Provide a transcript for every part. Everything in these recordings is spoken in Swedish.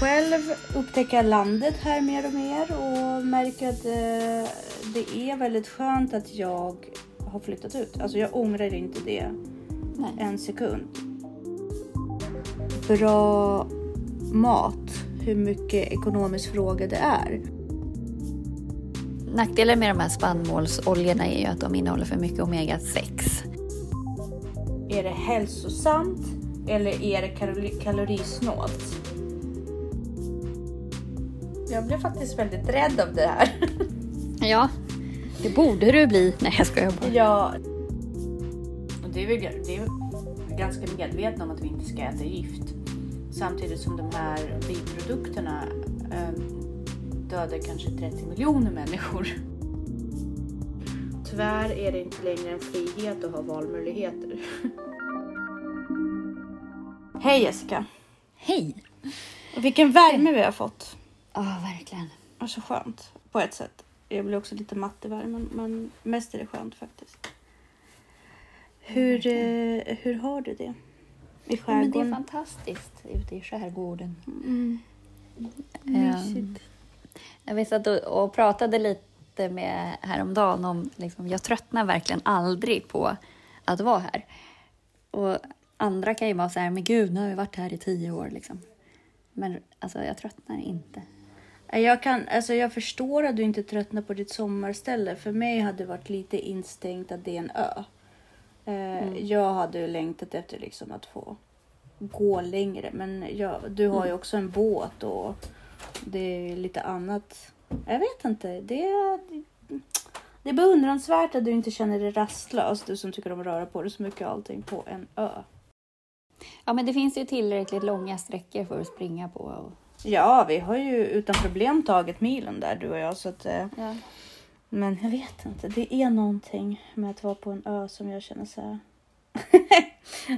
Själv upptäcker jag landet här mer och mer och märker att eh, det är väldigt skönt att jag har flyttat ut. Alltså jag ångrar inte det Nej. en sekund. Bra mat, hur mycket ekonomisk fråga det är. Nackdelen med de här spannmålsoljorna är ju att de innehåller för mycket omega-6. Är det hälsosamt eller är det kalori- kalorisnålt? Jag blev faktiskt väldigt rädd av det här. Ja, det borde du bli. Nej, jag skojar bara. Ja. Och det är väl det är ganska medvetna om att vi inte ska äta gift. Samtidigt som de här biprodukterna eh, dödar kanske 30 miljoner människor. Tyvärr är det inte längre en frihet att ha valmöjligheter. Hej Jessica! Hej! Vilken värme vi har fått. Ja, verkligen. Och så skönt på ett sätt. Jag blir också lite matt i värmen men mest är det skönt faktiskt. Hur, eh, hur har du det? I Ja, men det är skärgården? fantastiskt ute i skärgården. Mm. Ehm, Mysigt. Jag vet att du och pratade lite med häromdagen om liksom, jag tröttnar verkligen aldrig på att vara här. Och andra kan ju vara så här, men gud, nu har vi varit här i tio år liksom. Men alltså, jag tröttnar inte. Jag, kan, alltså jag förstår att du inte tröttnar på ditt sommarställe. För mig hade det varit lite instängt att det är en ö. Eh, Jag hade längtat efter liksom att få gå längre. Men jag, du har ju också en båt och det är lite annat. Jag vet inte. Det är, det är beundransvärt att du inte känner dig rastlös. Du som tycker om att röra på dig så mycket och allting på en ö. Ja, men det finns ju tillräckligt långa sträckor för att springa på. Och, Ja, vi har ju utan problem tagit milen där du och jag. Så att, eh, ja. Men jag vet inte. Det är någonting med att vara på en ö som jag känner så här.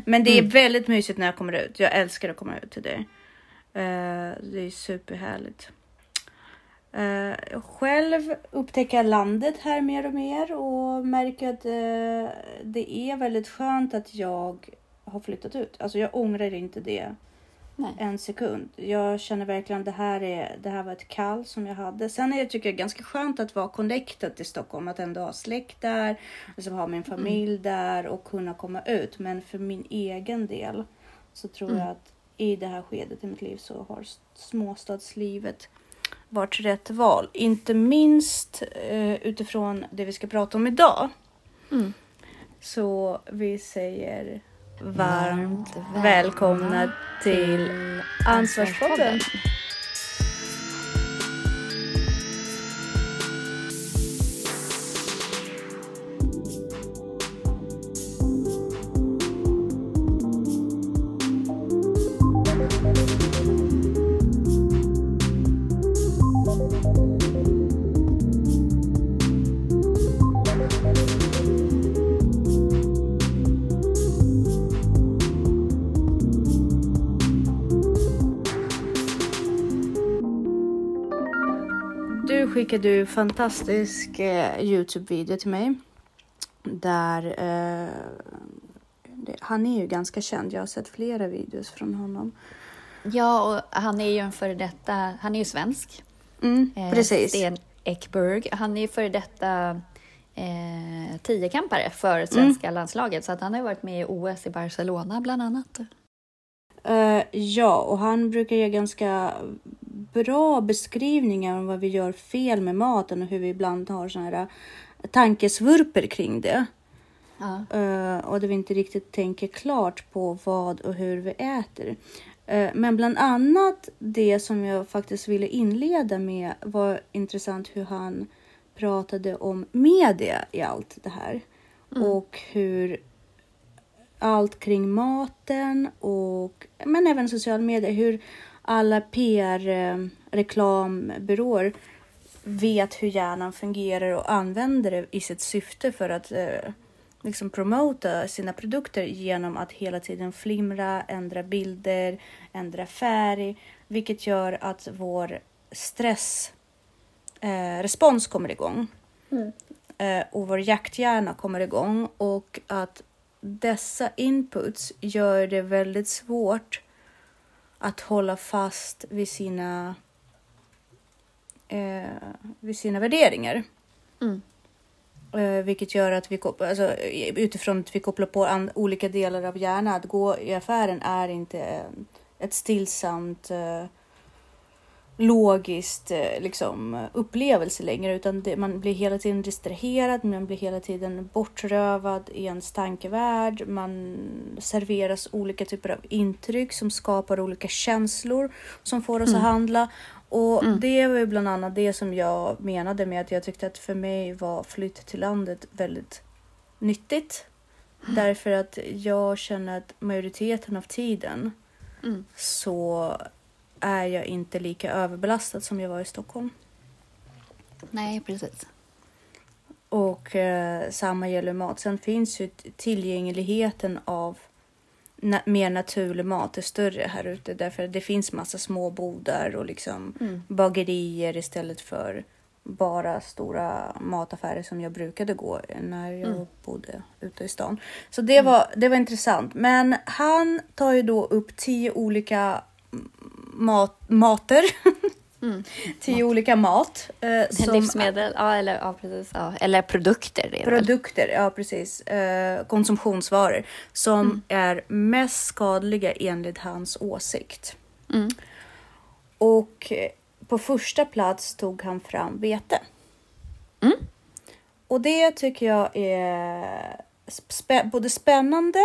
Men det är Mm. väldigt mysigt när jag kommer ut. Jag älskar att komma ut till dig. Eh, det är superhärligt. Uh, själv upptäcker jag landet här mer och mer och märker att eh, det är väldigt skönt att jag har flyttat ut. Alltså jag ångrar inte det Nej. en sekund. Jag känner verkligen det här, är, det här var ett kall som jag hade. Sen är det tycker jag ganska skönt att vara connected till Stockholm. Att ändå ha släkt där, alltså ha min familj där och kunna komma ut. Men för min egen del så tror Mm. jag att i det här skedet i mitt liv så har småstadslivet varit rätt val. Inte minst eh, utifrån det vi ska prata om idag. Mm. Så vi säger varmt välkomna välkomna till Ansvarspodden. Skickade ju fantastisk eh, Youtube-video till mig. Där eh, det, han är ju ganska känd. Jag har sett flera videos från honom. Ja, och han är ju en före detta, han är ju svensk. Mm, Eh, precis. Sten Ekberg. Han är ju före detta eh, tiokampare för svenska landslaget. Så att han har ju varit med i OS i Barcelona bland annat. Eh, ja, och han brukar ge ganska bra beskrivningar om vad vi gör fel med maten och hur vi ibland har såna här tankesvurper kring det. Ja. Eh, och där vi inte riktigt tänker klart på vad och hur vi äter. Eh, men bland annat det som jag faktiskt ville inleda med var intressant hur han pratade om media i allt det här. Och hur allt kring maten och men även sociala medier, hur alla PR eh, vet hur hjärnan fungerar och använder det i sitt syfte för att eh, liksom promota sina produkter genom att hela tiden flimra, ändra bilder, ändra färg, vilket gör att vår stressrespons eh, kommer igång. Eh, och vår jakthjärna kommer igång och att dessa inputs gör det väldigt svårt att hålla fast vid sina, eh, vid sina värderingar. Mm. Eh, vilket gör att vi kopplar, alltså, utifrån att vi kopplar på olika delar av hjärnan. Att gå i affären är inte eh, ett stillsamt eh, logiskt eh, liksom, upplevelse längre utan det, man blir hela tiden distraherad, man blir hela tiden bortrövad i ens tankevärld. Man serveras olika typer av intryck som skapar olika känslor som får oss Mm. att handla. Och Mm. det var ju bland annat det som jag menade med att jag tyckte att för mig var flytt till landet väldigt nyttigt. Därför att jag känner att majoriteten av tiden Mm. så är jag inte lika överbelastad som jag var i Stockholm. Nej, precis. Och eh, samma gäller mat. Sen finns ju tillgängligheten av na- mer naturlig mat är större här ute. Därför det finns massa små bodar och liksom Mm. bagerier istället för bara stora mataffärer som jag brukade gå när jag Mm. bodde ute i stan. Så det, var, det var intressant. Men han tar ju då upp tio olika mat, mater. Mm. tio olika mat. Eh, som Livsmedel, ja, eller, ja, precis, ja. eller produkter. Väl. Produkter, ja precis. Eh, konsumtionsvaror som Mm. är mest skadliga enligt hans åsikt. Mm. Och på första plats tog han fram vete. Mm. Och det tycker jag är spä- både spännande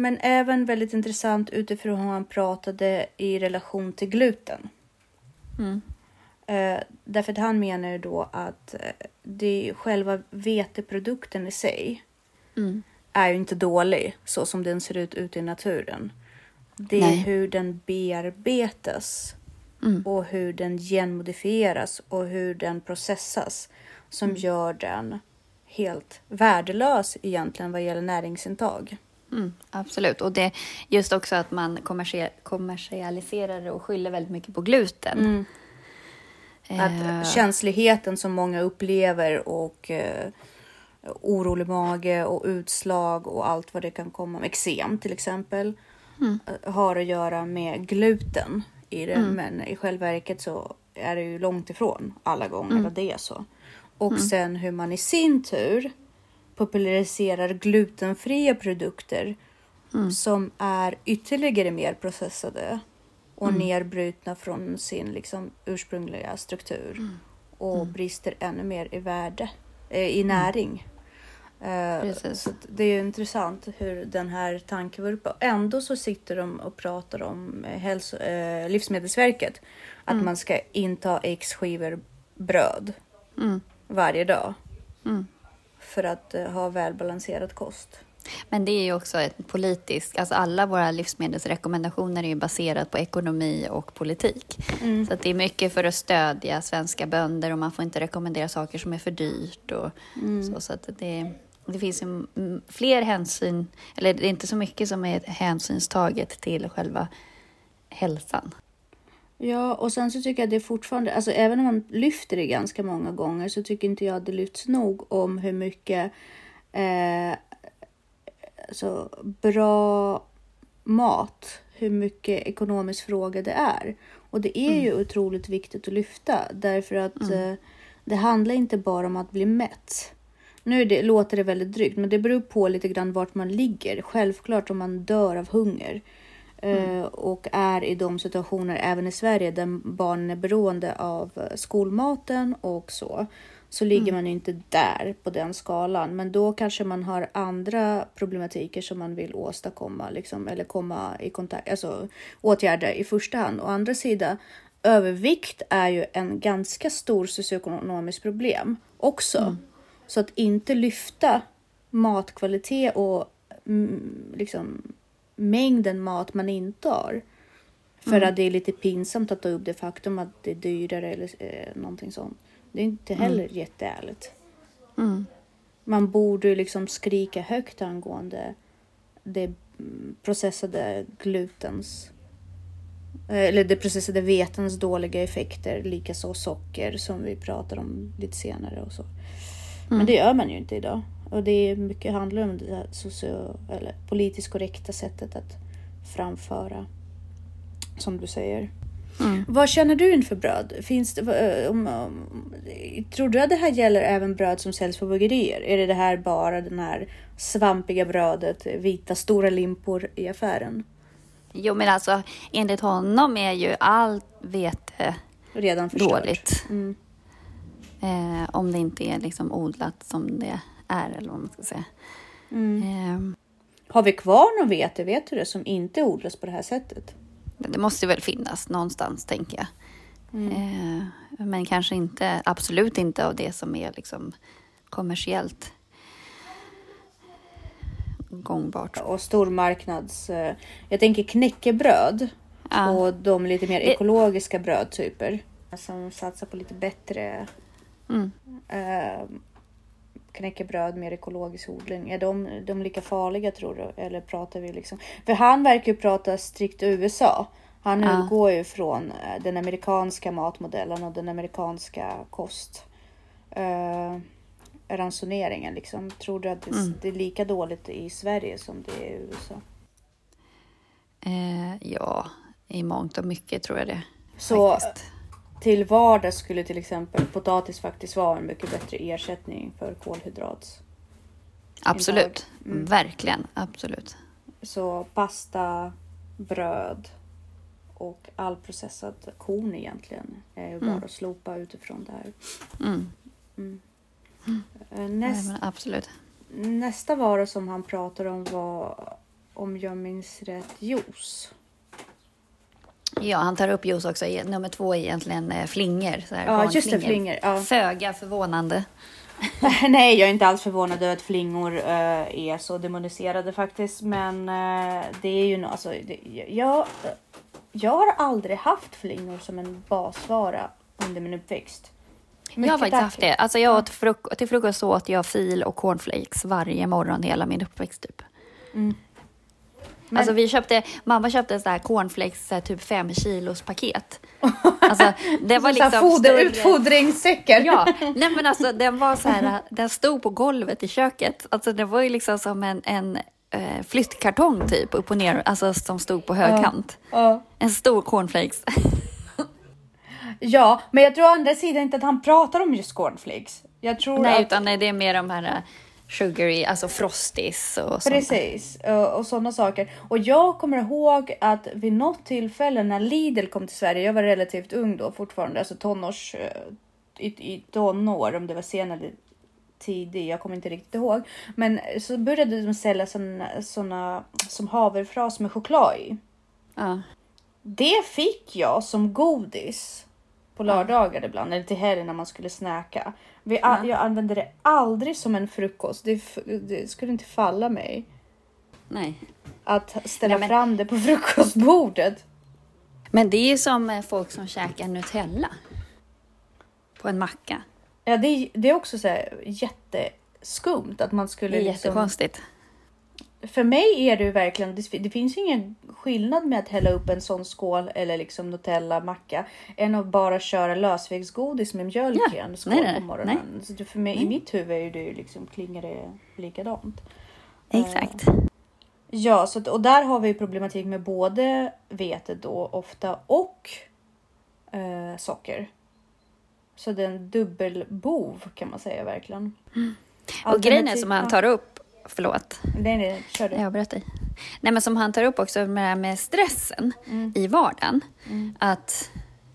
men även väldigt intressant utifrån hur han pratade i relation till gluten. Mm. Eh, därför att han menar ju då att eh, det är själva veteprodukten i sig Mm. är ju inte dålig så som den ser ut ute i naturen. Det är Nej. hur den bearbetas Mm. och hur den genmodifieras och hur den processas som Mm. gör den helt värdelös egentligen vad gäller näringsintag. Mm, absolut. Och det just också att man kommersie- kommersialiserar det och skyller väldigt mycket på gluten. Mm. Eh, Att känsligheten som många upplever och eh, orolig mage och utslag och allt vad det kan komma med, eksem till exempel, Mm. eh, har att göra med gluten i det. Mm. Men i själva verket så är det ju långt ifrån alla gånger Mm. att det är så. Och sen hur man i sin tur populariserar glutenfria produkter Mm. som är ytterligare mer processade och Mm. nedbrutna från sin liksom, ursprungliga struktur Mm. och brister ännu mer i värde, eh, i näring. Eh, Precis. så det är ju intressant hur den här tankevurpan... Ändå så sitter de och pratar om eh, hälso, eh, Livsmedelsverket. Att Mm. man ska inta x skivor bröd Mm. varje dag Mm. För att eh, ha välbalanserad kost. Men det är ju också ett politiskt, alltså alla våra livsmedelsrekommendationer är ju baserat på ekonomi och politik. Mm. Så det är mycket för att stödja svenska bönder och man får inte rekommendera saker som är för dyrt och Mm. så. Så det, det finns ju fler hänsyn, eller det är inte så mycket som är hänsynstaget till själva hälsan. Ja, och sen så tycker jag det är fortfarande, alltså även om man lyfter det ganska många gånger så tycker inte jag det lyfts nog om hur mycket eh, alltså, bra mat, hur mycket ekonomisk fråga det är. Och det är ju otroligt viktigt att lyfta därför att eh, det handlar inte bara om att bli mätt. Nu det, låter det väldigt drygt, men det beror på lite grann vart man ligger. Självklart om man dör av hunger eh, och är i de situationer, även i Sverige, där barnen är beroende av eh, skolmaten och så, så ligger man ju inte där på den skalan. Men då kanske man har andra problematiker som man vill åstadkomma liksom, eller komma i kontakt, alltså åtgärda i första hand. Å andra sidan, övervikt är ju en ganska stor socioekonomisk problem också. Så att inte lyfta matkvalitet och mm, liksom, mängden mat man intar. För att det är lite pinsamt att ta upp det faktum att det är dyrare eller eh, någonting sånt. Det är inte heller jätteärligt. Mm. Man borde ju liksom skrika högt angående det mm, processade glutens eh, eller det processade vetens dåliga effekter, likaså socker som vi pratar om lite senare och så. Men det gör man ju inte idag. Och det är mycket handlar om det socio, eller politiskt korrekta sättet att framföra som du säger. Mm. Vad känner du inför bröd? Finns det, eh, om, om, tror du att det här gäller även bröd som säljs på bagerier? Är det det här bara den här svampiga brödet, vita stora limpor i affären? Jo, men alltså enligt honom är ju allt vete Redan förstört. dåligt. Mm. Eh, om det inte är liksom odlat som det är, eller vad man ska säga. Mm. Eh, Har vi kvar någon vete, vet du det, som inte odlas på det här sättet? det måste väl finnas någonstans, tänker jag. Eh, men kanske inte, absolut inte av det som är liksom kommersiellt gångbart. Och stormarknads... eh, Jag tänker knäckebröd Ja. och de lite mer Det- ekologiska brödtyper. Som satsar på lite bättre Mm. eh, knäckebröd, mer ekologisk odling. Är de, de lika farliga tror du? Eller pratar vi liksom? För han verkar ju prata strikt USA. Han Ja. utgår ju från eh, den amerikanska matmodellen och den amerikanska kost. Eh, ransoneringen liksom. Tror du att det, Mm. det är lika dåligt i Sverige som det är i USA? Eh, ja, i mångt och mycket tror jag det. Så faktiskt. Till vardags skulle till exempel potatis faktiskt vara en mycket bättre ersättning för kolhydrat. Absolut, Mm. verkligen, absolut. Så pasta, bröd och all processad korn egentligen är ju bara Mm. att slopa utifrån det här. Mm. Eh, Nej, Näst, men absolut. nästa vara som han pratar om var, om jag minns rätt, juice. Ja, han tar upp juice också. Nummer två är egentligen eh, flingor. Så här, Ja, just det, flingor. Ja. Föga förvånande. Nej, jag är inte alls förvånad över att flingor eh, är så demoniserade faktiskt. Men eh, det är ju alltså, det, jag, jag har aldrig haft flingor som en basvara under min uppväxt. jag har faktiskt haft det. Alltså jag åt fruk- till frukost så åt jag fil och cornflakes varje morgon hela min uppväxt. Typ. Men- Alltså vi köpte, mamma köpte så här cornflakes, så här typ fem kilos paket. Alltså det var liksom foder, större-. Ja, nej men alltså den var så här, den stod på golvet i köket. Alltså det var ju liksom som en, en eh, flyttkartong typ upp och ner, alltså som stod på högkant. Ja. En stor cornflakes. ja, men jag tror å andra sidan inte att han pratar om just cornflakes. Jag tror Nej, att... utan nej, det är mer de här eh, sugary, alltså frosties och sånt. Precis, eh, och sådana saker. Och jag kommer ihåg att vid något tillfälle när Lidl kom till Sverige, jag var relativt ung då fortfarande, alltså tonårs, eh, i, i tonår, om det var sen eller tidig, jag kommer inte riktigt ihåg. Men så började de sälja såna, såna som havrefras med choklad i. Ja. Det fick jag som godis på lördagar ibland, eller till helgen när man skulle snacka. Vi, Ja. Jag använde det aldrig som en frukost, det, det skulle inte falla mig Nej. att ställa Nej, men- fram det på frukostbordet. Men det är ju som eh, folk som käkar Nutella på en macka. Ja, det, är- det är också så här jätteskumt att man Det skulle är liksom... jättekonstigt. För mig är det ju verkligen, det, det finns ingen skillnad med att hälla upp en sån skål eller liksom Nutella macka än att bara köra lösviktsgodis med mjölk Ja. i en skål Nej, nej, på morgonen. Så det, för mig, Nej. i mitt huvud är det ju liksom, klingar det likadant. Exakt. Ja, så att, och där har vi problematik med både vete då ofta och eh, socker. Så det är en dubbelbov kan man säga verkligen. Och grejen är som han tar upp, förlåt, Nej, nej, kör du. jag avbröt dig. Nej, men som han tar upp också med det här med stressen Mm. i vardagen. Att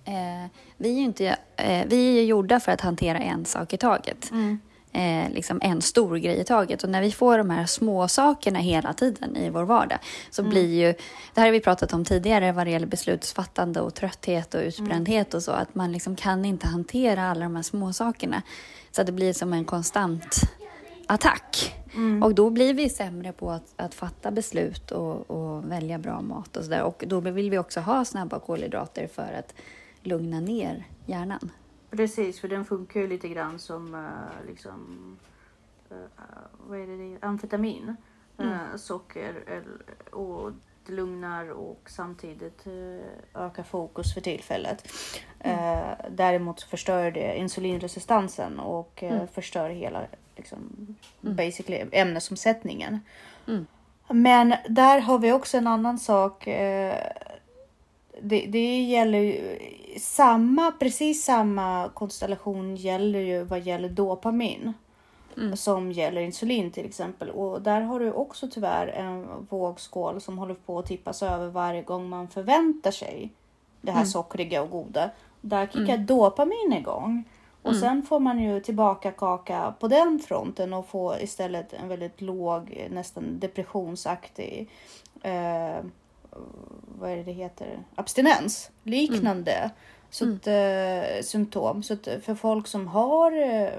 eh, vi är ju inte, eh, vi är gjorda för att hantera en sak i taget. Mm. Eh, liksom en stor grej i taget. Och när vi får de här små sakerna hela tiden i vår vardag så Mm. blir ju, det här har vi pratat om tidigare vad det gäller beslutsfattande och trötthet och utbrändhet och så, att man liksom kan inte hantera alla de här små sakerna. Så att det blir som en konstant attack. Och då blir vi sämre på att, att fatta beslut och, och välja bra mat och sådär. Och då vill vi också ha snabba kolhydrater för att lugna ner hjärnan. Precis, för den funkar ju lite grann som eh, liksom, eh, vad är det, amfetamin. Eh, socker och det lugnar och samtidigt eh, ökar fokus för tillfället. Eh, däremot förstör det insulinresistansen och eh, förstör hela liksom, basically ämnesomsättningen. Mm. Men där har vi också en annan sak. Eh, det, det gäller ju samma, precis samma konstellation gäller ju vad gäller dopamin. Mm. Som gäller insulin till exempel. Och där har du också tyvärr en vågskål som håller på att tippas över varje gång man förväntar sig det här Mm. sockriga och goda. Där kickar dopamin igång. Och Mm. sen får man ju tillbaka kaka på den fronten och får istället en väldigt låg, nästan depressionsaktig eh, vad är det det heter? Abstinens liknande så att, eh, symptom. Så att för folk som har eh,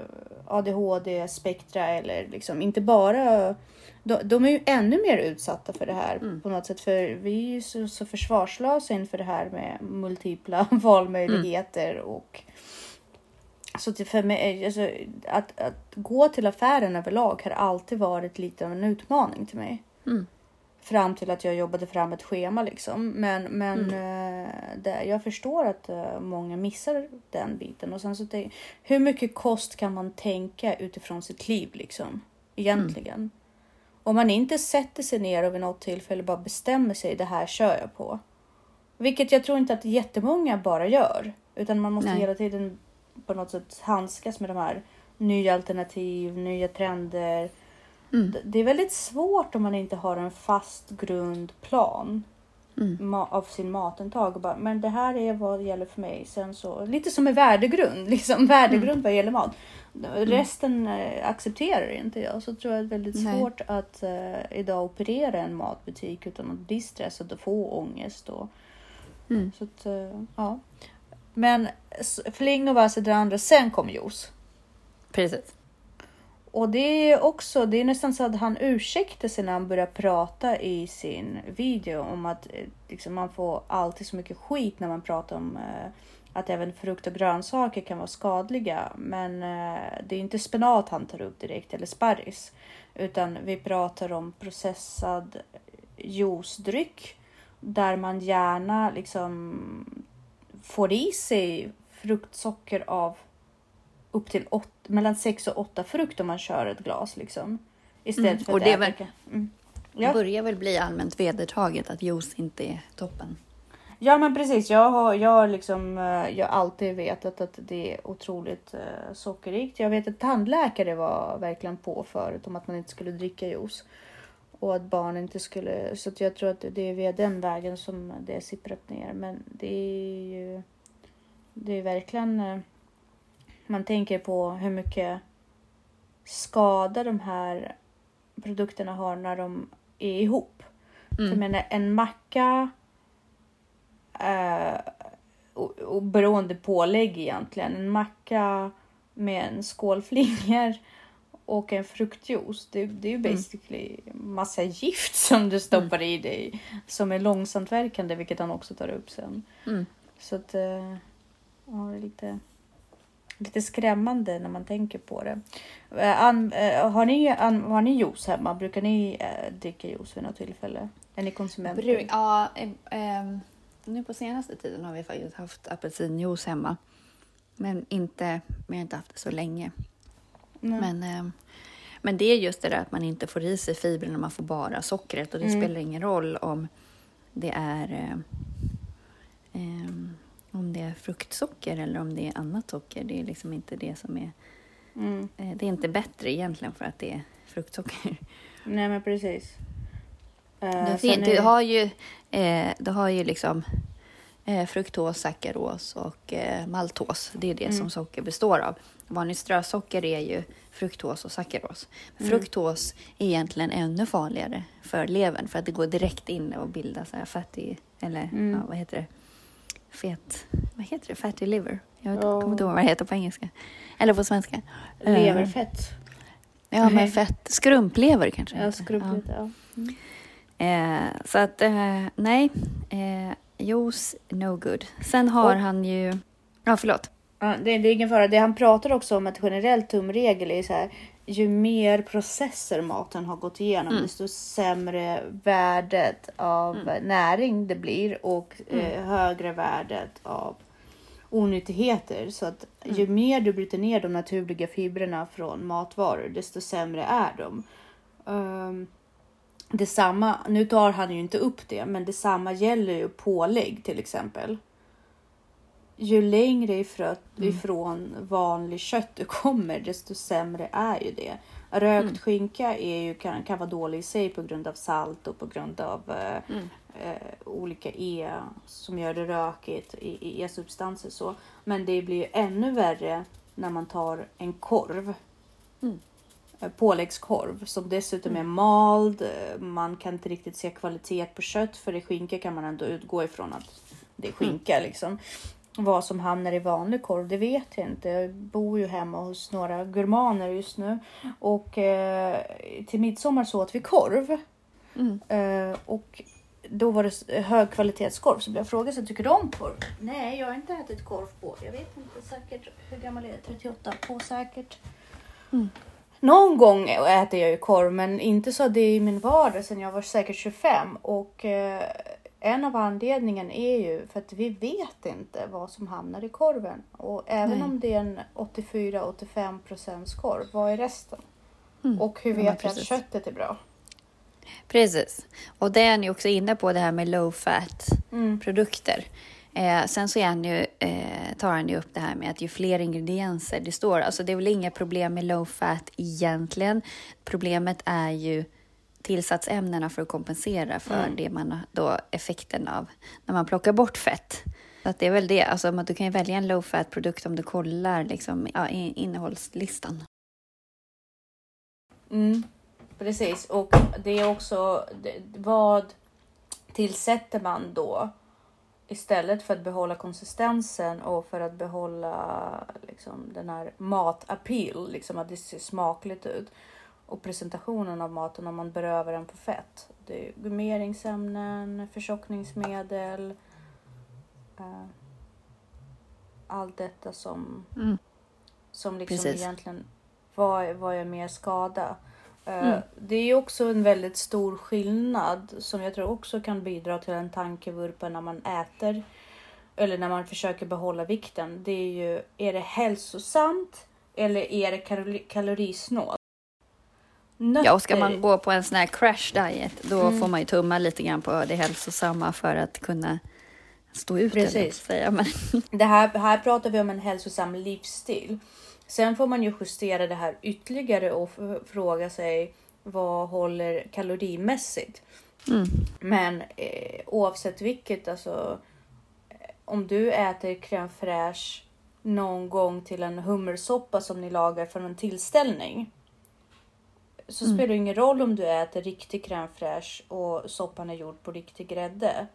ADHD, spektra eller liksom inte bara de, de är ju ännu mer utsatta för det här på något sätt. För vi är ju så, så försvarslösa inför det här med multipla valmöjligheter och så för mig, alltså, att, att gå till affären överlag har alltid varit lite av en utmaning till mig. Mm. Fram till att jag jobbade fram ett schema liksom. Men, men eh, det, jag förstår att eh, många missar den biten. Och sen så tänk, hur mycket kost kan man tänka utifrån sitt liv liksom? Egentligen. Om man inte sätter sig ner och vid något tillfälle bara bestämmer sig, det här kör jag på. Vilket jag tror inte att jättemånga bara gör. Utan man måste Nej. hela tiden på något sätt handskas med de här nya alternativ, nya trender. Mm. Det är väldigt svårt om man inte har en fast grundplan Mm. av sin matintag. Och bara, men det här är vad gäller för mig. Sen så, lite som en värdegrund, liksom värdegrund Mm. vad gäller mat. Resten eh, accepterar inte jag. Så tror jag det är väldigt Nej. svårt att eh, idag operera en matbutik utan att bli stressad och få ångest. Och, Mm. så att, eh, ja. Men fling och andra, sen kommer juice. Precis. Och det är också, det är nästan så att han ursäktar sig när han börjar prata i sin video om att eh, liksom, man får alltid så mycket skit när man pratar om eh, att även frukt och grönsaker kan vara skadliga. Men eh, det är inte spenat han tar upp direkt eller sparris. Utan vi pratar om processad juicedryck där man gärna liksom får i sig fruktsocker av upp till åt, mellan 6 och 8 frukt om man kör ett glas liksom. Istället Mm, för och att det äta- verkar- Mm. Ja. börjar väl bli allmänt vedertaget att juice inte är toppen. ja men precis, jag har, jag har liksom, eh, jag alltid vetat att det är otroligt eh, sockerrikt. Jag vet att tandläkare var verkligen på förut om att man inte skulle dricka juice. Och att barn inte skulle, så jag tror att det är via den vägen som det är sipprat ner. Men det är ju, det är verkligen, eh, man tänker på hur mycket skada de här produkterna har när de är ihop. För jag Mm. menar en macka eh, och, och beroende pålägg egentligen. En macka med en skål flingor och en fruktjuice. Det, det är ju basically massa gift som du stoppar i dig som är långsamt verkande, vilket han också tar upp sen. Mm. Så att eh, ja, det är lite, lite skrämmande när man tänker på det. Eh, an, eh, har, ni, an, har ni juice hemma? Brukar ni eh, dricka juice vid något tillfälle? Är ni konsumenter? Bru- ja, eh, ehm, nu på senaste tiden har vi faktiskt haft apelsinjuice hemma. Men inte, vi har inte haft det så länge. Men, ehm, men det är just det där att man inte får i sig fibrerna, man får bara sockret. Och det Mm. spelar ingen roll om det är eh, ehm, om det är fruktsocker eller om det är annat socker. Det är liksom inte det som är... Mm. Eh, det är inte bättre egentligen för att det är fruktsocker. Nej men precis. Eh, Det, sen fin- du har ju, eh, du har ju liksom eh, fruktos, sackaros och eh, maltos. Det är det Mm. som socker består av. Vanligt strösocker är ju fruktos och sackaros. Mm. Fruktos är egentligen ännu farligare för levern för att det går direkt in och bildar så här fatty, eller Mm. ja, vad heter det? Fet, vad heter det? Fatty liver? Jag vet, Ja. kommer inte ihåg vad det heter på engelska. Eller på svenska. Eh, Leverfett. Ja, men fett. Skrumplever kanske. Ja, heter. skrumpligt. Ja. Eh, så att, eh, nej. Eh, juice, no good. Sen har Och- han ju... Ja, förlåt. Ja, det, det är ingen fara. Det han pratar också om att generellt tumregel är så här. Ju mer processer maten har gått igenom Mm. desto sämre värdet av näring det blir och eh, högre värdet av onyttigheter. Så att ju mer du bryter ner de naturliga fibrerna från matvaror desto sämre är de. Ehm, detsamma, nu tar han ju inte upp det, men detsamma gäller ju pålägg till exempel. Ju längre ifrån, Mm. ifrån vanlig kött du kommer, desto sämre är ju det. Rökt Mm. skinka är ju, kan, kan vara dålig i sig på grund av salt och på grund av eh, Mm. eh, olika E som gör det rökigt i, E-substanser. Så. Men det blir ju ännu värre när man tar en korv. Mm. Eh, Påläggskorv som dessutom är mald. Man kan inte riktigt se kvalitet på kött för i skinka kan man ändå utgå ifrån att det är skinka liksom. Vad som hamnar i vanlig korv, det vet jag inte. Jag bor ju hemma hos några gurmaner just nu och eh, till midsommar så åt vi korv. Mm. Eh, och då var det högkvalitetskorv så blev jag frågad så tycker du om korv? Nej, jag har inte ätit korv på. Jag vet inte säkert hur gammal är jag? 38 på säkert. Mm. Någon gång äter jag ju korv, men inte så det är i min vardag sedan jag var säkert 25 och eh, en av anledningen är ju för att vi vet inte vad som hamnar i korven och även Nej. om det är en 84-85 procents korv, vad är resten? Mm. Och hur Ja, vet jag att köttet är bra? Precis. Och det är ni också inne på, det här med low fat Mm. produkter. Eh, sen så är han ju, eh, tar han ju upp det här med att ju fler ingredienser det står, alltså det är väl inga problem med low fat egentligen. Problemet är ju tillsatsämnena för att kompensera för Mm. det man då effekten av när man plockar bort fett. Så att det är väl det, alltså du kan ju välja en low fat produkt om du kollar liksom, ja, innehållslistan. Mm, precis, och det är också vad tillsätter man då istället för att behålla konsistensen och för att behålla liksom, den här matappeal, liksom att det ser smakligt ut och presentationen av maten om man berövar den på fett. Det är gummeringsämnen, förtjockningsmedel. Eh, allt detta som Mm. som liksom Precis. egentligen vad, vad är mer skada? Eh, Mm. Det är också en väldigt stor skillnad som jag tror också kan bidra till en tankevurpa när man äter eller när man försöker behålla vikten. Det är ju, är det hälsosamt eller är det kalori, kalorisnålt? Ja, och ska man Nötter- gå på en sån här crash diet, då Mm. får man ju tumma lite grann på det hälsosamma för att kunna stå ut. Precis. Säga. Men, Det här, här pratar vi om en hälsosam livsstil. Sen får man ju justera det här ytterligare och fråga sig vad håller kalorimässigt? mm, Men eh, oavsett vilket, alltså eh, om du äter crème fraîche någon gång till en hummersoppa som ni lagar för en tillställning. Så Mm. spelar det ingen roll om du äter riktig crème fraîche och soppan är gjord på riktig grädde.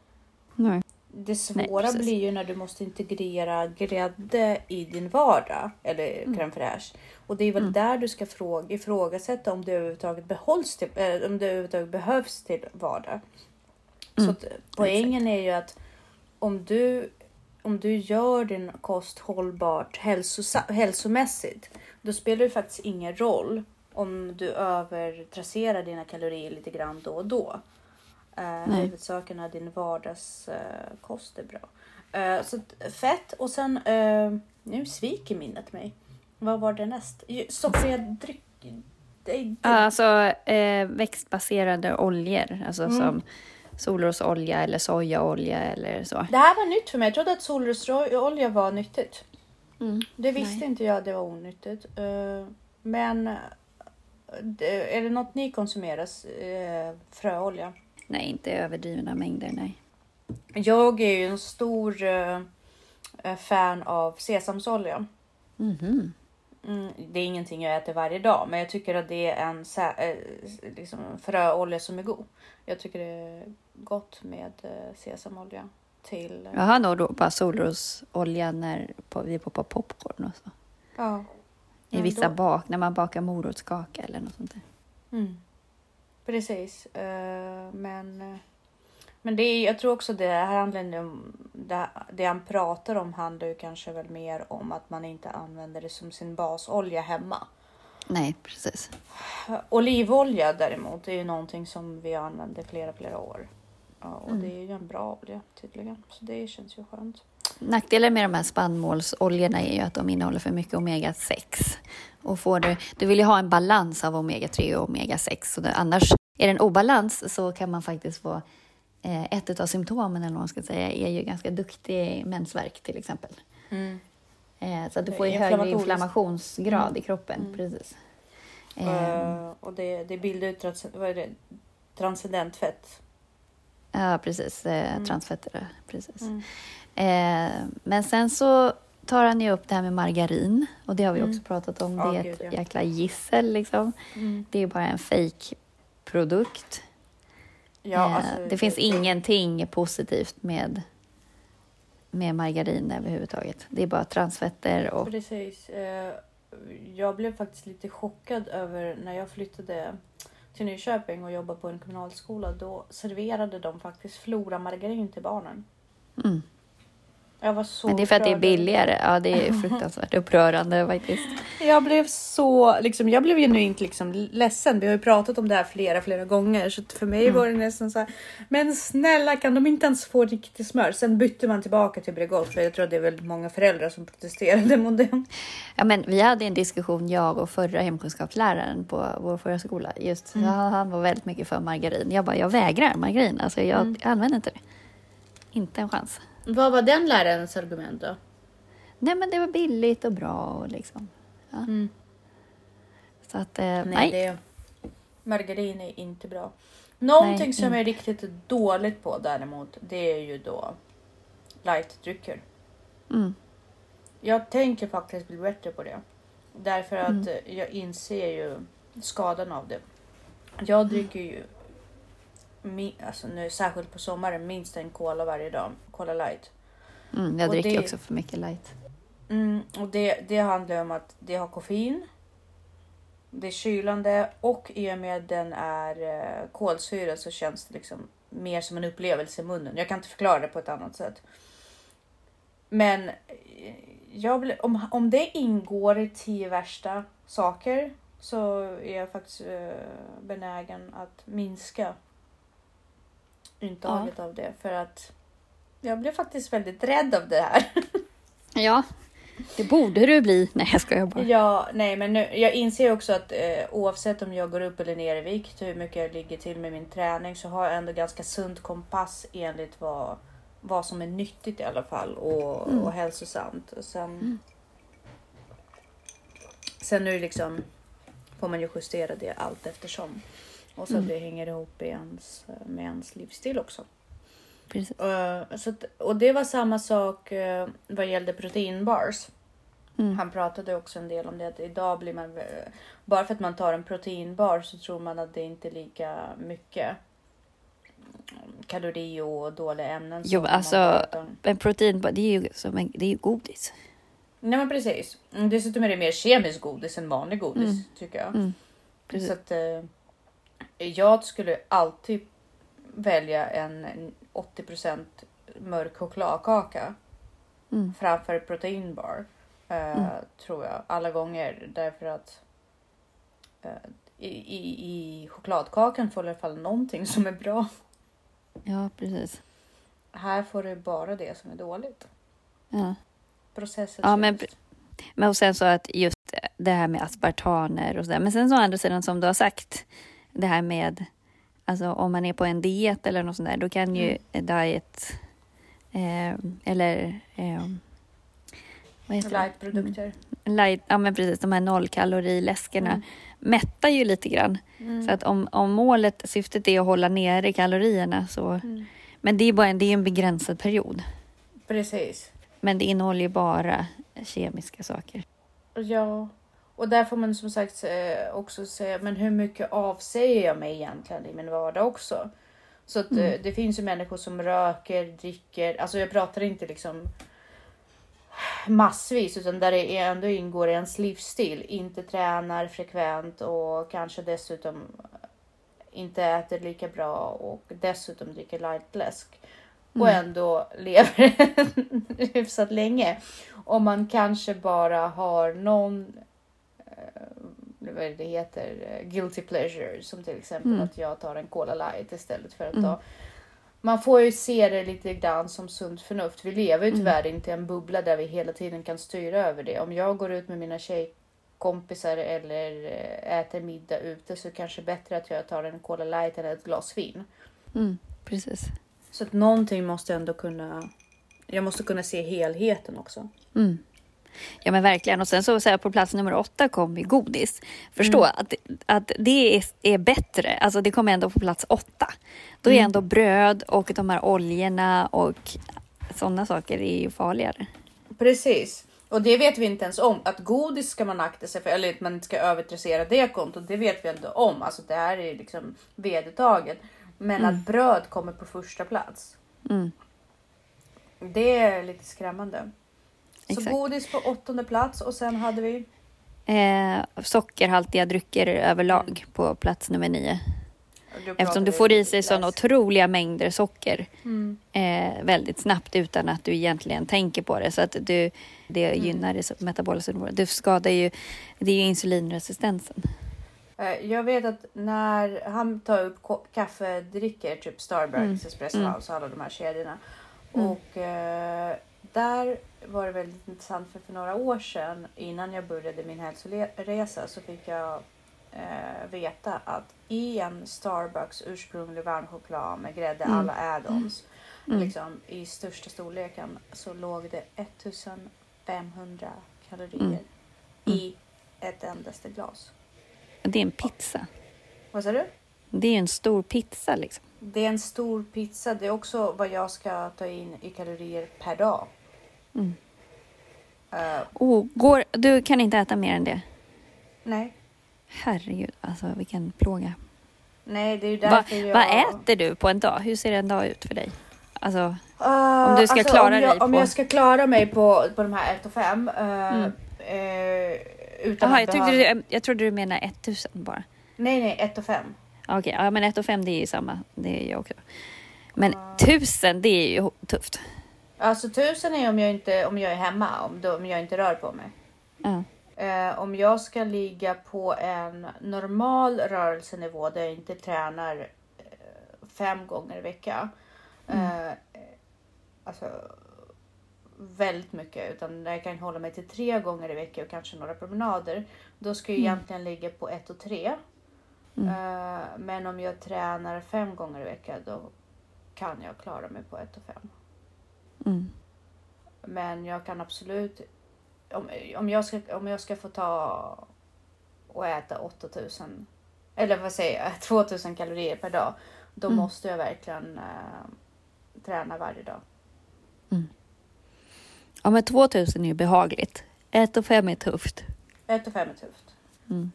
nej. Det svåra precis. blir ju när du måste integrera grädde i din vardag eller crème fraîche. Och det är väl Mm. där du ska fråga, ifrågasätta om det överhuvudtaget behålls till, eh, om det överhuvudtaget behövs till vardag. Så Mm. att, poängen är ju att om du, om du gör din kost hållbart hälsomässigt, då spelar det faktiskt ingen roll om du övertrasserar dina kalorier lite grann då och då. Nej. huvudsaken är din vardagskost är bra. Eh, så fett och sen, eh, nu sviker minnet mig. Vad var det näst? Sockriga dryck... det är- Alltså eh, växtbaserade oljor, alltså Mm. som solrosolja eller sojaolja eller så. Det här var nytt för mig. Jag trodde att solrosolja var nyttigt. Mm. Det visste Nej. inte jag det var onyttigt. Eh, Men eh, är det något ni konsumerar? eh, Fröolja? Nej, inte överdrivna mängder, nej. Jag är ju en stor eh, eh, fan av sesamsolja. Mhm. Mm, det är ingenting jag äter varje dag, men jag tycker att det är en liksom, fröolja som är god. Jag tycker det är gott med sesamolja till... Jag har nog då bara solrosolja när på, vi poppar popcorn och så. ja. I Ja, vissa då- bak, när man bakar morotskaka eller något sånt där. Mm. Precis, eh, men, eh, men det är, jag tror också det här handlar om det, det han pratar om handlar ju kanske väl mer om att man inte använder det som sin basolja hemma. Nej, precis. Olivolja däremot är ju någonting som vi använder flera, flera år. Ja, och Mm. det är ju en bra olja tydligen, så det känns ju skönt. Nackdelen med de här spannmålsoljorna är ju att de innehåller för mycket omega-6. Och får du, du vill ju ha en balans av omega-3 och omega-6. Så annars är det en obalans så kan man faktiskt få eh, ett av symptomen eller vad man ska säga är ju ganska duktig mensvärk till exempel. Mm. Eh, så att du får ju högre inflammationsgrad Mm. i kroppen. Mm. Precis. Eh, och det, det bildar det? transcendent fett. Ja, precis. Eh, Mm. Transfetter, ja, precis. Mm. Eh, men sen så tar han ju upp det här med margarin och det har vi Mm. också pratat om. Det är gud, ett ja. jäkla gissel liksom. Mm. Det är bara en fake produkt. Ja, eh, alltså, det finns ingenting positivt med, med margarin överhuvudtaget. Det är bara transfetter och Precis. Eh, jag blev faktiskt lite chockad över när jag flyttade till Nyköping och jobbade på en kommunalskola. Då serverade de faktiskt Flora margarin till barnen. mm. Men det är för att det är billigare. Ja, det är fruktansvärt upprörande faktiskt. Jag blev så, liksom, jag blev genuint liksom ledsen. Vi har ju pratat om det här flera, flera gånger. Så för mig Mm. var det nästan så här. Men snälla kan de inte ens få riktigt smör? Sen bytte man tillbaka till Bregott. För jag tror att det är väldigt många föräldrar som protesterade mot det. Ja, men vi hade en diskussion, jag och förra hemkunskapsläraren på vår förra skola. Just, Mm. han var väldigt mycket för margarin. Jag bara, jag vägrar margarin. Alltså, jag Mm. använder inte det. Inte en chans. Vad var den lärarens argument då? Nej, men det var billigt och bra och liksom. Ja. Mm. Så att, eh, nej. Nej, Det... margarin är inte bra. Någonting Nej, som inte. jag är riktigt dåligt på däremot, det är ju då lightdrycker. Mm. Jag tänker faktiskt bli bättre på det. Därför att Mm. jag inser ju skadan av det. Jag dricker ju, alltså nu särskilt på sommaren, minst en cola varje dag. Cola light. Mm, jag Och dricker det- också för mycket light. Mm, och det, det handlar om att det har koffein. Det är kylande och i och med att den är eh, kolsyra så känns det liksom mer som en upplevelse i munnen. Jag kan inte förklara det på ett annat sätt. Men eh, jag blir, om, om det ingår i tio värsta saker så är jag faktiskt eh, benägen att minska intaget av det. För att jag blev faktiskt väldigt rädd av det här. Ja, det borde du bli. Nej, jag skojar bara. Ja, nej, men nu, jag inser också att eh, oavsett om jag går upp eller ner i vikt, hur mycket jag ligger till med min träning, så har jag ändå ganska sunt kompass enligt vad, vad som är nyttigt i alla fall och, Mm. och hälsosamt. Och sen, Mm. sen nu liksom får man ju justera det allt eftersom. Och så Mm. att det hänger ihop i ens, med ens livsstil också. Precis. Eh, så att, och det var samma sak uh, vad gällde proteinbars. Mm. Han pratade också en del om det att idag blir man eh, bara för att man tar en proteinbar så tror man att det inte är lika mycket kalori och dåliga ämnen. Jo, alltså- bara tar- Men protein, det är ju som en, det är godis. Nej men precis. Mm, Dessutom är det mer kemiskt godis än vanlig godis Mm. tycker jag. Mm. Så att jag skulle alltid välja en 80% mörk chokladkaka Mm. framför proteinbar. Eh, Mm. Tror jag alla gånger därför att eh, i, i, i chokladkakan får du i alla fall någonting som är bra. Ja, precis. Här får du bara det som är dåligt. Ja. Processat Ja, men. Men och sen så att just det här med aspartaner och sådär. Men sen så å andra sidan som du har sagt, det här med alltså om man är på en diet eller något sånt där, då kan ju diet eh, eller eh, vad heter det? Lightprodukter. Light, ja men precis, de här nollkaloriläskerna Mm. mättar ju lite grann. Mm. Så att om, om målet, syftet är att hålla nere kalorierna så, Mm. men det är bara en, det är en begränsad period. Precis. Men det innehåller ju bara kemiska saker. Ja, och där får man som sagt eh, också säga, men hur mycket avsäger jag mig egentligen i min vardag också? Så att Mm. eh, det finns ju människor som röker, dricker, alltså jag pratar inte liksom massvis utan där det ändå ingår i ens livsstil, inte tränar frekvent och kanske dessutom inte äter lika bra och dessutom dricker lightläsk och Mm. ändå lever hyfsat länge. Om man kanske bara har någon, vad är det det heter, eh, guilty pleasure som till exempel Mm. att jag tar en Cola light istället för att Mm. ta man får ju se det lite grann som sunt förnuft. Vi lever ju Mm. tyvärr inte i en bubbla där vi hela tiden kan styra över det. Om jag går ut med mina kompisar eller eh, äter middag ute så kanske det är bättre att jag tar en Cola light eller ett glas vin. Mm, precis. Så att någonting måste jag ändå kunna... Jag måste kunna se helheten också. Mm. Ja men verkligen. Och sen så, så här, på plats nummer åtta kom ju godis. Förstå Mm. att, att det är, är bättre. Alltså det kommer ändå på plats åtta. Då är Mm. ändå bröd och de här oljorna och sådana saker är ju farligare. Precis. Och det vet vi inte ens om. Att godis ska man akta sig för, eller att man inte ska övertressera det kontot. Det vet vi inte om. Alltså det här är liksom vedertaget. Men att bröd kommer på första plats. Mm. Det är lite skrämmande. Så Exakt. godis på åttonde plats och sen hade vi Eh, sockerhaltiga drycker överlag på plats nummer nio. Eftersom du får i sig sådana otroliga mängder socker Mm. eh, väldigt snabbt utan att du egentligen tänker på det. Så att du, det gynnar det metabola syndromet. Du skadar ju, det är ju insulinresistensen. Eh, Jag vet att när han tar upp ko- kaffedrickor, typ Starbucks, Mm. Espresso Mm. House, alla de här kedjorna. Mm. Och eh, där var det väldigt intressant för för några år sedan innan jag började min hälsoresa så fick jag eh, veta att i en Starbucks ursprunglig varmchoklad med grädde, Mm. alla add-ons, Mm. liksom i största storleken så låg det 1500 kalorier Mm. i ett endaste glas. Det är en pizza. Vad sa du? Det är en stor pizza liksom. Det är en stor pizza. Det är också vad jag ska ta in i kalorier per dag. Mm. Eh, Oh, går, du kan inte äta mer än det? nej, Herregud, alltså vilken plåga. nej, det är ju Va, därför jag... Vad äter du på en dag? Hur ser en dag ut för dig? Alltså, Ah, Om du ska klara om jag, dig Om på- jag ska klara mig på, på de här 1 och 5. Uh, Mm. utan Jaha, att jag, behöva... du, jag trodde du menade 1000 bara. Nej, nej, 1 och 5. Okej, ja men 1 och 5 det är ju samma. Det är jag också. Men Ah. 1000 det är ju tufft. Alltså 1000 är om jag inte om jag är hemma, om, då, om jag inte rör på mig. Ja. Eh, om jag ska ligga på en normal rörelsenivå där jag inte tränar eh, fem gånger i vecka. Eh, alltså väldigt mycket utan där jag kan hålla mig till tre gånger i vecka och kanske några promenader. Då ska jag Mm. egentligen ligga på ett och tre. Mm. Eh, men om jag tränar fem gånger i vecka då kan jag klara mig på ett och fem. Mm. Men jag kan absolut, om, om, jag, ska, om jag ska få ta och äta 8000, eller vad säger jag, 2000 kalorier per dag, då Mm. måste jag verkligen eh, träna varje dag. ja, men 2000 är ju behagligt. 1 och 5 är tufft. 1 och 5 är tufft. Mm.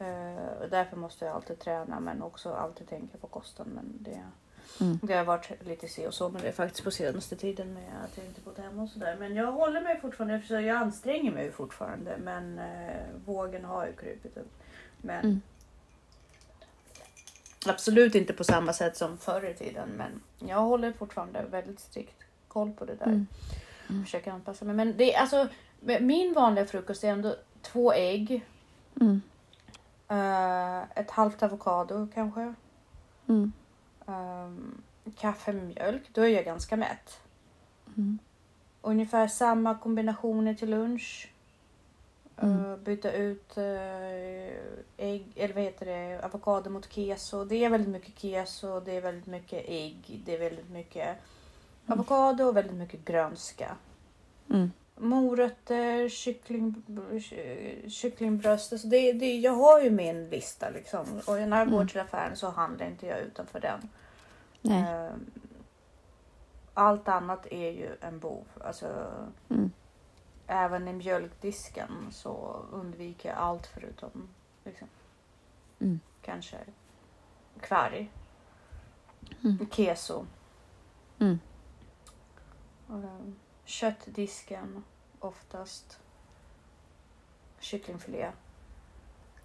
Och därför måste jag alltid träna men också alltid tänka på kosten. Men det, Mm. det har varit lite se och så med det faktiskt på senaste tiden med att jag inte bott hemma och sådär. Men jag håller mig fortfarande, för jag anstränger mig fortfarande. Men eh, vågen har ju krupit upp. Men Mm. absolut inte på samma sätt som förr i tiden. Men jag håller fortfarande väldigt strikt koll på det där. Mm. Mm. Försöker anpassa mig. Men det är alltså, min vanliga frukost är ändå två ägg. Mm. eh, ett halvt avokado kanske. Mm. Um, kaffe med mjölk. Då är jag ganska mätt. Mm. Ungefär samma kombinationer till lunch. Mm. Eh, byta ut eh, ägg, eller vad heter det, avokado mot keso. Det är väldigt mycket keso, det är väldigt mycket ägg, det är väldigt mycket avokado och väldigt mycket grönska. Mm. Morötter, kyckling, ky- kycklingbröst. Alltså det, det, jag har ju min lista liksom. Och när jag går Mm. till affären så handlar inte jag utanför den. Nej. Ehm, Allt annat är ju en bov. Alltså, Mm. även i mjölkdisken så undviker jag allt förutom liksom, Mm. kanske kvarg, Mm. keso. Mm. Ehm, Köttdisken oftast. Kycklingfilé.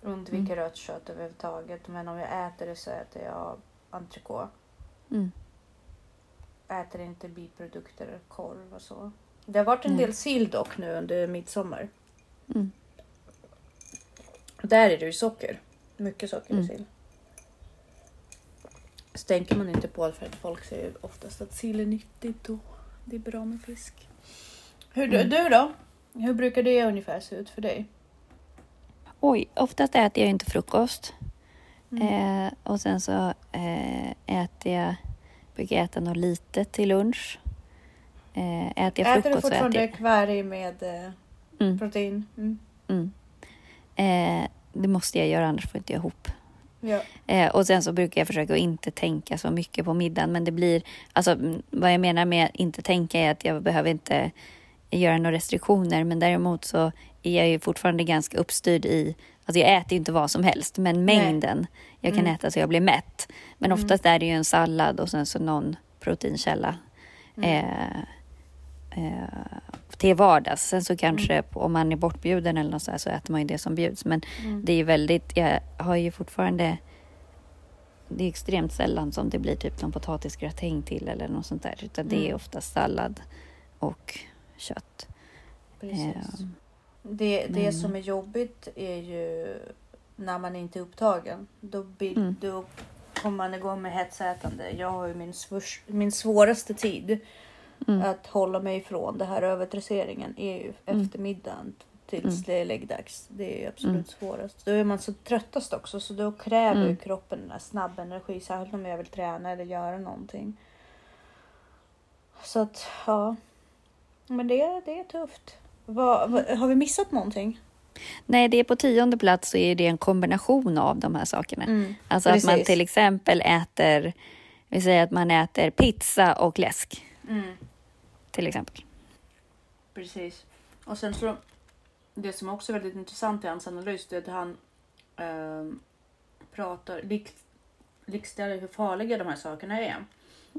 Undviker rött kött överhuvudtaget. Men om jag äter det så äter jag entrecote. Mm. Äter inte biprodukter, korv och så. Det har varit en Nej. del sill dock nu under midsommar. Mm. Där är det ju socker. Mycket socker Mm. i sill. Så tänker man inte på det för att folk säger oftast att sill är nyttigt och det är bra med fisk. Hur, Mm. Du då? Hur brukar det ungefär se ut för dig? oj, oftast äter jag inte frukost. Mm. Eh, och sen så eh, äter jag, brukar jag äta något litet till lunch. Eh, äter jag Äter du frukost så äter fortfarande jag... kvarg med eh, Mm, protein? Mm. mm. Eh, det måste jag göra, annars får inte jag ihop. Ja. Eh, och sen så brukar jag försöka att inte tänka så mycket på middagen. Men det blir, alltså mm, vad jag menar med inte tänka är att jag behöver inte göra några restriktioner. Men däremot så är jag ju fortfarande ganska uppstyrd i, alltså jag äter ju inte vad som helst, men Nej. mängden jag kan Mm. äta så jag blir mätt. Men Mm. oftast är det ju en sallad och sen så någon proteinkälla. Mm. Eh, eh, till vardags. Sen så kanske Mm. om man är bortbjuden eller något så, här, så äter man ju det som bjuds. Men Mm. det är ju väldigt, jag har ju fortfarande det är extremt sällan som det blir typ någon potatisgratäng till eller något sånt där. Utan det är Mm. ofta sallad och kött. Precis. Eh, Det, det men- som är jobbigt är ju när man inte är upptagen. Då, blir, Mm. då kommer man igång med hetsätande. Jag har ju min, svårs, min svåraste tid Mm. att hålla mig ifrån det här överdresseringen är ju Mm. eftermiddagen tills Mm. det är läggdags. Det är ju absolut Mm. svårast. Då är man så tröttast också så då kräver ju Mm. kroppen den här snabb energi. Särskilt om jag vill träna eller göra någonting. Så att ja. Men det, det är tufft. Vad, vad, har vi missat någonting? Nej, det är på tionde plats så är det en kombination av de här sakerna. Mm. Alltså att man Precis. till exempel äter, vi säger att man äter pizza och läsk Mm. till exempel. Precis. Och sen så, det som också är väldigt intressant i hans analys det är att han ehm, pratar, likställer hur farliga de här sakerna är.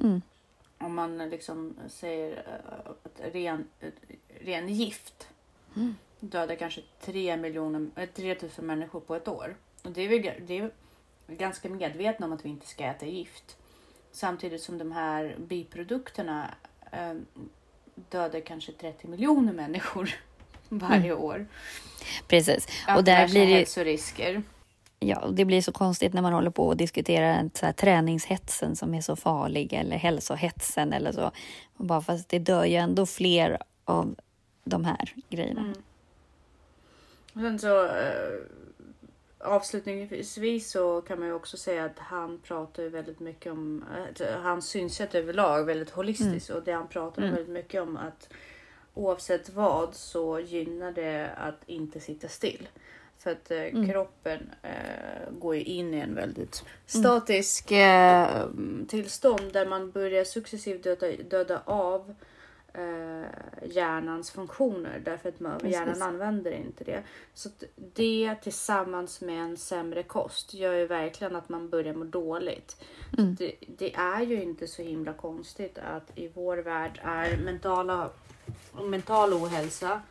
Mm. Om man liksom säger eh, att ren, eh, ren gift Mm. dödar kanske 3 miljoner, eh, 3000 människor på ett år. Och det är vi det är ganska medvetna om att vi inte ska äta gift. Samtidigt som de här biprodukterna eh, dödar kanske 30 miljoner människor varje år. Precis. Att Och där blir det, hälsorisker. Ja, det blir så konstigt när man håller på och diskuterar så här, träningshetsen som är så farlig eller hälsohetsen eller så. Och bara fast det dör ju ändå fler av de här grejerna. Mm. Och sen så eh, avslutningsvis så kan man ju också säga att han pratar väldigt mycket om eh, hans synsätt överlag väldigt holistiskt och det han pratar Mm. väldigt mycket om att oavsett vad så gynnar det att inte sitta still. För att eh, Mm. kroppen eh, går ju in i en väldigt statisk eh, tillstånd där man börjar successivt döda, döda av eh, hjärnans funktioner därför att man, Precis. hjärnan använder inte det. Så det tillsammans med en sämre kost gör ju verkligen att man börjar må dåligt. Mm. Det, det är ju inte så himla konstigt att i vår värld är mentala, mental ohälsa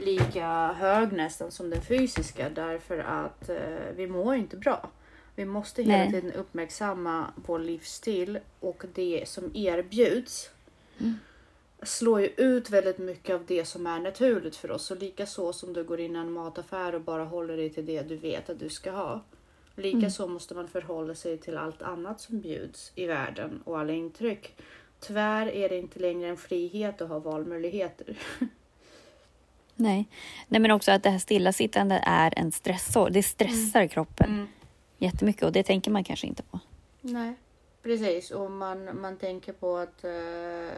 lika hög nästan som den fysiska därför att eh, vi mår inte bra. Vi måste hela Nej. tiden uppmärksamma vår livsstil och det som erbjuds Mm. slår ju ut väldigt mycket av det som är naturligt för oss. Och lika så som du går in i en mataffär och bara håller dig till det du vet att du ska ha. Lika Mm. så måste man förhålla sig till allt annat som bjuds i världen och alla intryck. Tyvärr är det inte längre en frihet att ha valmöjligheter. Nej. Nej, men också att det här stillasittande är en stressor. Det stressar kroppen jättemycket och det tänker man kanske inte på. Nej, precis. Och man, man tänker på att eh,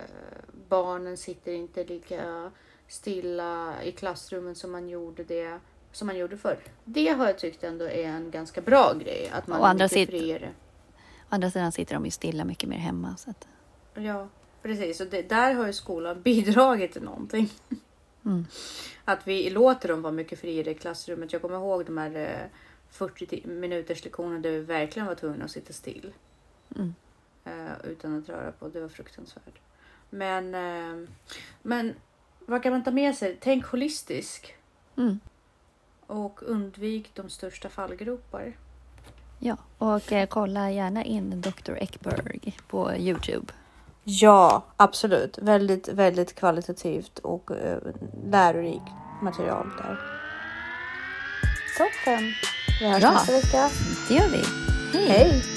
barnen sitter inte lika stilla i klassrummen som man gjorde det som man gjorde förr. Det har jag tyckt ändå är en ganska bra grej. Att man Å är andra mycket friare. Å andra sidan sitter de ju stilla mycket mer hemma. Så att, Ja, precis. Och det, där har ju skolan bidragit till någonting. Mm. Att vi låter dem vara mycket friare i klassrummet. Jag kommer ihåg de här eh, 40 ti- minuters lektionerna där vi verkligen var tvungna att sitta still. Mm. eh, utan att röra på. Det var fruktansvärt. Men, eh, men vad kan man ta med sig? Tänk holistisk Mm. och undvik de största fallgropar. Ja, och eh, kolla gärna in Dr. Ekberg på Youtube. Ja, absolut. Väldigt, väldigt kvalitativt och eh, lärorikt material där. Toppen! Vi hörs Bra. nästa vecka. Det gör vi. Hej! Hej!